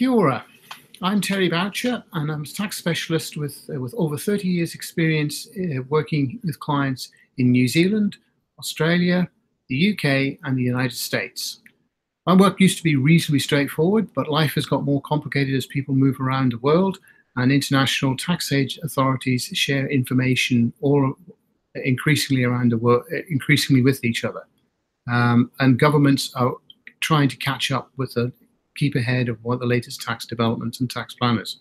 Kia. I'm Terry Baucher, and I'm a tax specialist with, uh, with over 30 years' experience uh, working with clients in New Zealand, Australia, the UK, and the United States. My work used to be reasonably straightforward, but life has got more complicated as people move around the world, and international tax age authorities share information all increasingly around the world, increasingly with each other. Um, and governments are trying to catch up with the keep ahead of what the latest tax developments and tax planners.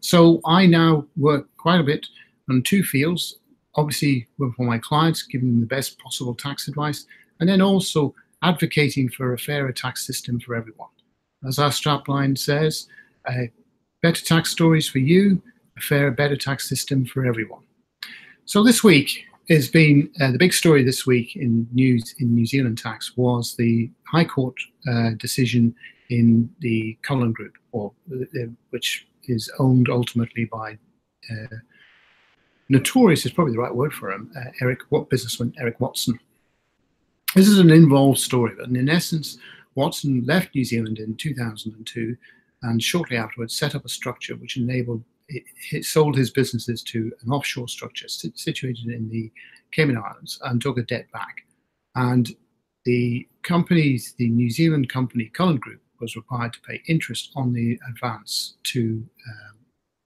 So I now work quite a bit on two fields. Obviously, working for my clients, giving them the best possible tax advice, and then also advocating for a fairer tax system for everyone. As our strapline says, uh, better tax stories for you, a fairer, better tax system for everyone. So this week has been uh, the big story this week in news in New Zealand tax was the High Court uh, decision in the Cullen Group, or uh, which is owned ultimately by uh, notorious is probably the right word for him, uh, Eric what businessman Eric Watson. This is an involved story, but in essence, Watson left New Zealand in 2002 and shortly afterwards set up a structure which enabled it, sold his businesses to an offshore structure situated in the Cayman Islands and took a debt back. And the companies, the New Zealand company Cullen Group, was required to pay interest on the advance to um,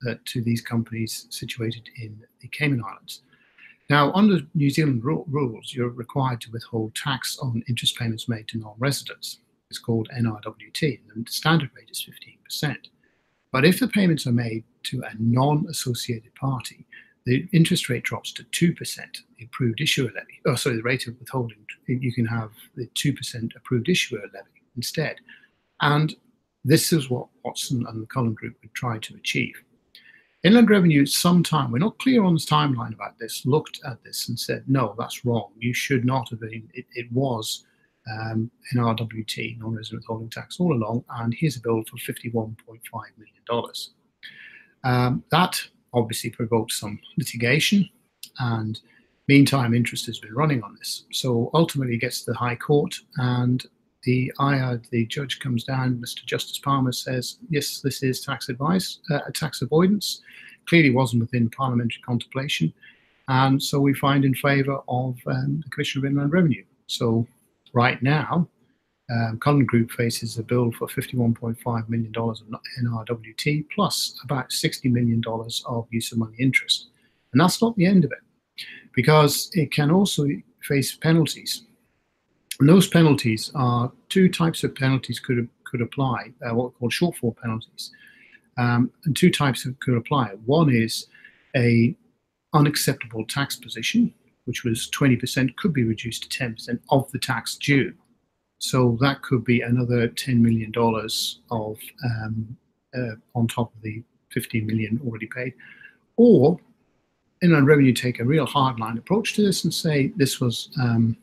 uh, to these companies situated in the Cayman Islands. Now, under New Zealand ru- rules, you're required to withhold tax on interest payments made to non-residents. It's called NRWT, and the standard rate is 15%. But if the payments are made to a non-associated party, the interest rate drops to 2%, the approved issuer levy. Oh, sorry, the rate of withholding, you can have the 2% approved issuer levy instead. And this is what Watson and the Cullen Group would try to achieve. Inland Revenue, sometime, we're not clear on the timeline about this, looked at this and said, no, that's wrong. You should not have been, it, it was um, NRWT, non resident withholding tax, all along, and here's a bill for $51.5 million. Um, that obviously provoked some litigation, and meantime, interest has been running on this. So ultimately, it gets to the High Court, and the IR, the judge comes down, Mr. Justice Palmer says, yes, this is tax advice, uh, tax avoidance. Clearly wasn't within parliamentary contemplation. And so we find in favour of um, the Commissioner of Inland Revenue. So right now, um, Cullen Group faces a bill for $51.5 million in NRWT plus about $60 million of use of money interest. And that's not the end of it, because it can also face penalties. And those penalties are two types of penalties could could apply, uh, what are called shortfall penalties. Um, and two types of, could apply. One is a unacceptable tax position, which was 20%, could be reduced to 10% of the tax due. So that could be another $10 million of um, uh, on top of the 15 million already paid. Or Inland Revenue take a real hardline approach to this and say this was um,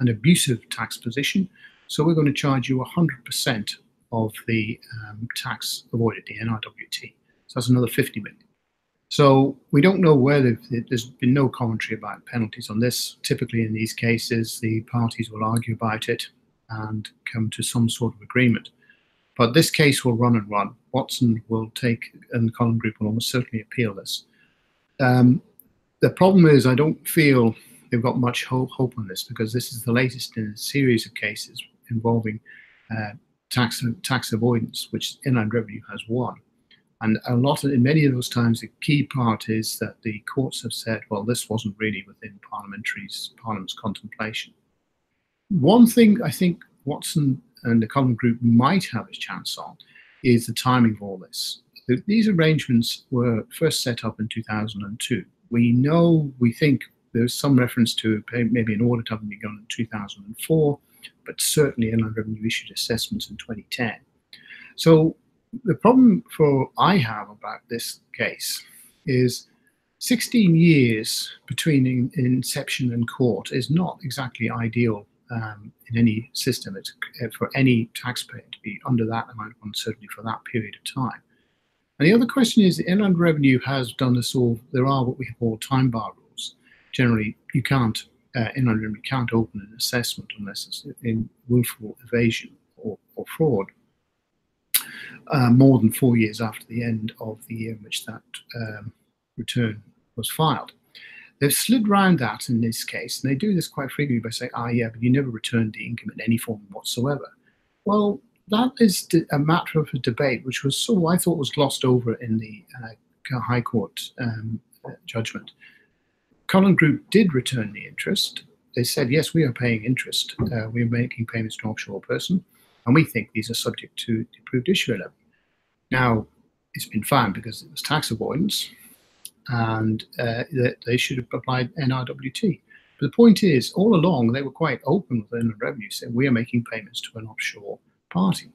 an abusive tax position. So we're going to charge you 100% of the um, tax avoided, the NRWT. So that's another 50 million. So we don't know whether there's been no commentary about penalties on this. Typically, in these cases, the parties will argue about it and come to some sort of agreement. But this case will run and run. Watson will take, and the Cullen Group will almost certainly appeal this. Um, the problem is, I don't feel they've got much hope, hope on this because this is the latest in a series of cases involving uh, tax tax avoidance, which Inland Revenue has won. And a lot of, in many of those times, the key part is that the courts have said, well, this wasn't really within parliamentary's parliament's contemplation. One thing I think Watson and the Cullen Group might have a chance on is the timing of all this. These arrangements were first set up in 2002. We know, we think there's some reference to maybe an audit having begun in 2004, but certainly Inland Revenue issued assessments in 2010. So the problem for I have about this case is 16 years between in, inception and court is not exactly ideal um, in any system. It's uh, for any taxpayer to be under that amount of uncertainty for that period of time. And the other question is, the Inland Revenue has done this all. There are what we call time bar rules. Generally, you can't uh, Inland you can't open an assessment unless it's in willful evasion or, or fraud. uh, more than four years after the end of the year in which that um, return was filed. They've slid round that in this case, and they do this quite frequently by saying, ah, yeah, but you never returned the income in any form whatsoever. Well, that is a matter of a debate, which was so I thought was glossed over in the uh, High Court um, judgment. Cullen Group did return the interest. They said, yes, we are paying interest. Uh, we are making payments to an offshore person, and we think these are subject to the approved issuer levy. Now, it's been found because it was tax avoidance, and uh, that they should have applied NRWT. But the point is, all along, they were quite open with Inland Revenue, saying we are making payments to an offshore party.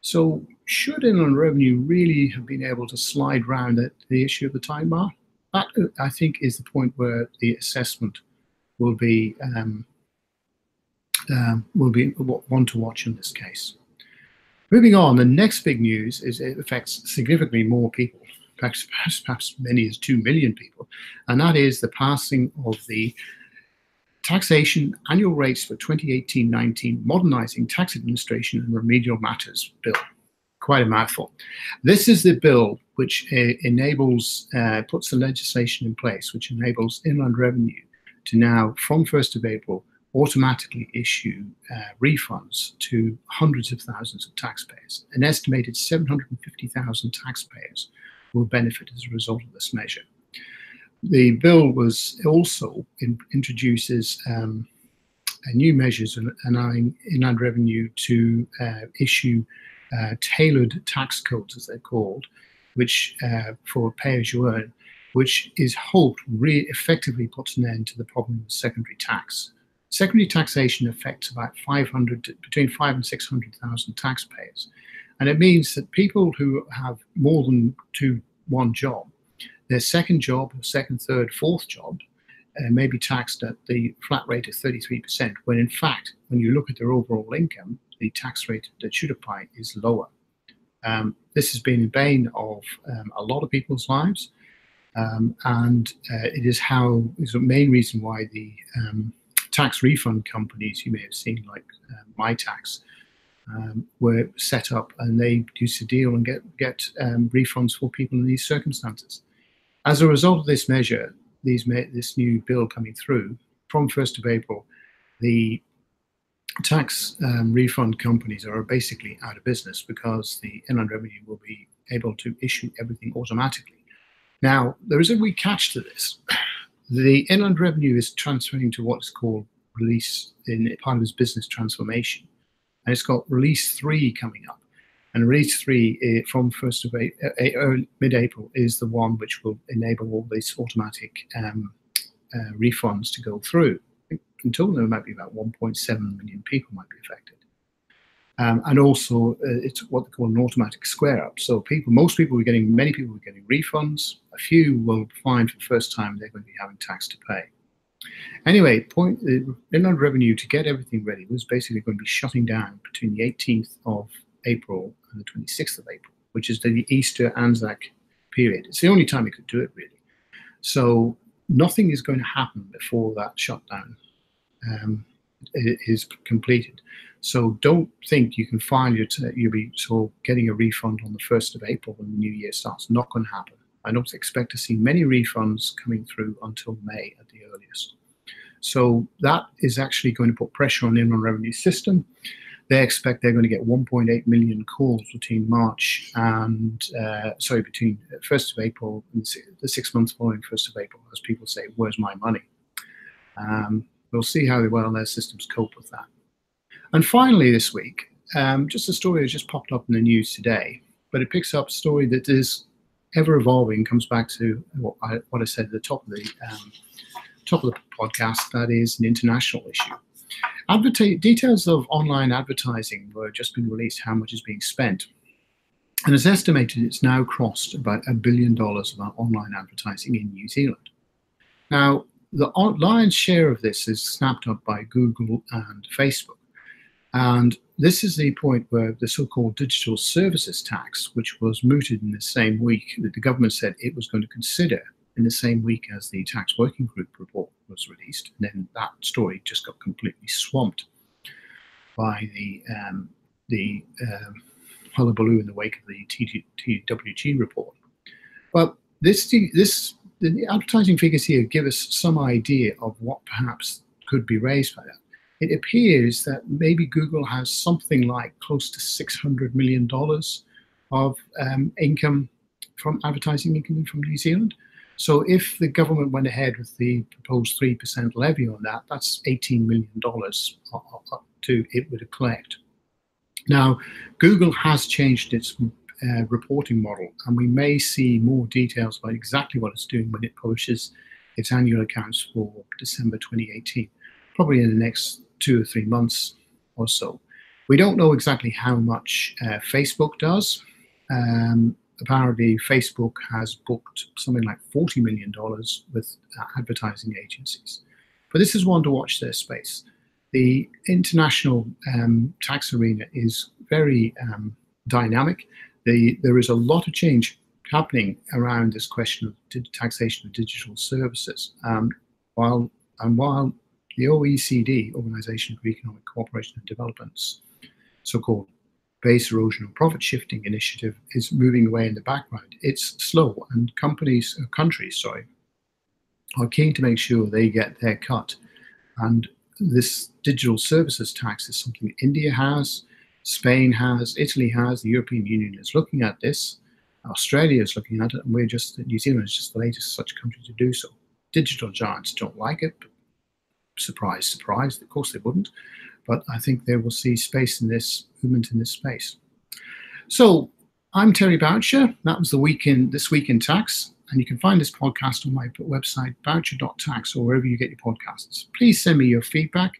So, should Inland Revenue really have been able to slide round the, the issue of the time bar? That, I think, is the point where the assessment will be um, um, will be one to watch in this case. Moving on, the next big news is it affects significantly more people perhaps, perhaps many as 2 million people, and that is the passing of the Taxation Annual Rates for 2018-19 Modernizing Tax Administration and Remedial Matters Bill. Quite a mouthful. This is the bill which uh, enables, uh, puts the legislation in place, which enables Inland Revenue to now, from 1st of April, automatically issue uh, refunds to hundreds of thousands of taxpayers. An estimated 750,000 taxpayers will benefit as a result of this measure. The bill was also in, introduces um, new measures allowing inland revenue to uh, issue uh, tailored tax codes, as they're called, which uh, for pay as you earn, which is hoped really effectively puts an end to the problem of secondary tax. Secondary taxation affects about 500, between five and 600,000 taxpayers. And it means that people who have more than two, one job, their second job, second, third, fourth job uh, may be taxed at the flat rate of 33%, when in fact, when you look at their overall income, the tax rate that should apply is lower. Um, this has been a bane of um, a lot of people's lives, um, and uh, it is how is the main reason why the um, tax refund companies you may have seen, like uh, MyTax, um, were set up and they used to deal and get, get refunds for people in these circumstances. As a result of this measure, these this new bill coming through, from 1st of April, the tax um, refund companies are basically out of business because the Inland Revenue will be able to issue everything automatically. Now, there is a wee catch to this. The Inland Revenue is transferring to what's called release in part of its business transformation and it's got release three coming up. And release three uh, from first of uh, mid-April is the one which will enable all these automatic um, uh, refunds to go through. In total, there might be about 1.7 million people might be affected. Um, and also, uh, it's what they call an automatic square up. So people, most people are getting, many people are getting refunds. A few will find for the first time they're going to be having tax to pay. Anyway, point uh, inland revenue to get everything ready was basically going to be shutting down between the 18th of April and the 26th of April, which is the Easter Anzac period. It's the only time it could do it really. So nothing is going to happen before that shutdown um, is completed. So don't think you can file your you'll be so getting a refund on the 1st of April when the new year starts. Not going to happen. I don't expect to see many refunds coming through until May at the earliest. So that is actually going to put pressure on the Inland Revenue System. They expect they're going to get 1.8 million calls between March and, uh, sorry, between 1st of April and the six months following 1st of April, as people say, where's my money? Um, we'll see how well their systems cope with that. And finally, this week, um, just a story that just popped up in the news today, but it picks up a story that is ever evolving, comes back to what I, what I said at the top of the um, top of the podcast. That is an international issue. Adverti- details of online advertising were just been released. How much is being spent? And it's estimated it's now crossed about a billion dollars of online advertising in New Zealand. Now, the lion's share of this is snapped up by Google and Facebook. And this is the point where the so called digital services tax, which was mooted in the same week that the government said it was going to consider in the same week as the tax working group report was released. And then that story just got completely swamped by the, um, the um, hullabaloo in the wake of the TWG report. But this, this the advertising figures here give us some idea of what perhaps could be raised by that. It appears that maybe Google has something like close to $600 million of um, income from advertising income from New Zealand. So if the government went ahead with the proposed 3% levy on that, that's $18 million up to it would collect. Now, Google has changed its uh, reporting model, and we may see more details about exactly what it's doing when it publishes its annual accounts for December 2018, probably in the next two or three months or so. We don't know exactly how much uh, Facebook does. Um, apparently, Facebook has booked something like $40 million with uh, advertising agencies. But this is one to watch their space. The international um, tax arena is very um, dynamic the, there is a lot of change happening around this question of taxation of digital services. Um, while and while the OECD, Organization for Economic Cooperation and Development's so-called base erosion and profit shifting initiative is moving away in the background. It's slow, and companies, uh, countries, sorry, are keen to make sure they get their cut. And this digital services tax is something India has, Spain has, Italy has, the European Union is looking at this. Australia is looking at it, and we're just, New Zealand is just the latest such country to do so. Digital giants don't like it. Surprise, surprise. Of course they wouldn't. But I think they will see space in this, movement in this space. So I'm Terry Baucher. That was the week in, this week in tax. And you can find this podcast on my website, baucher.tax, or wherever you get your podcasts. Please send me your feedback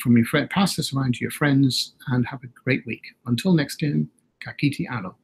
from your friend, pass this around to your friends, and have a great week. Until next time, kakiti alo.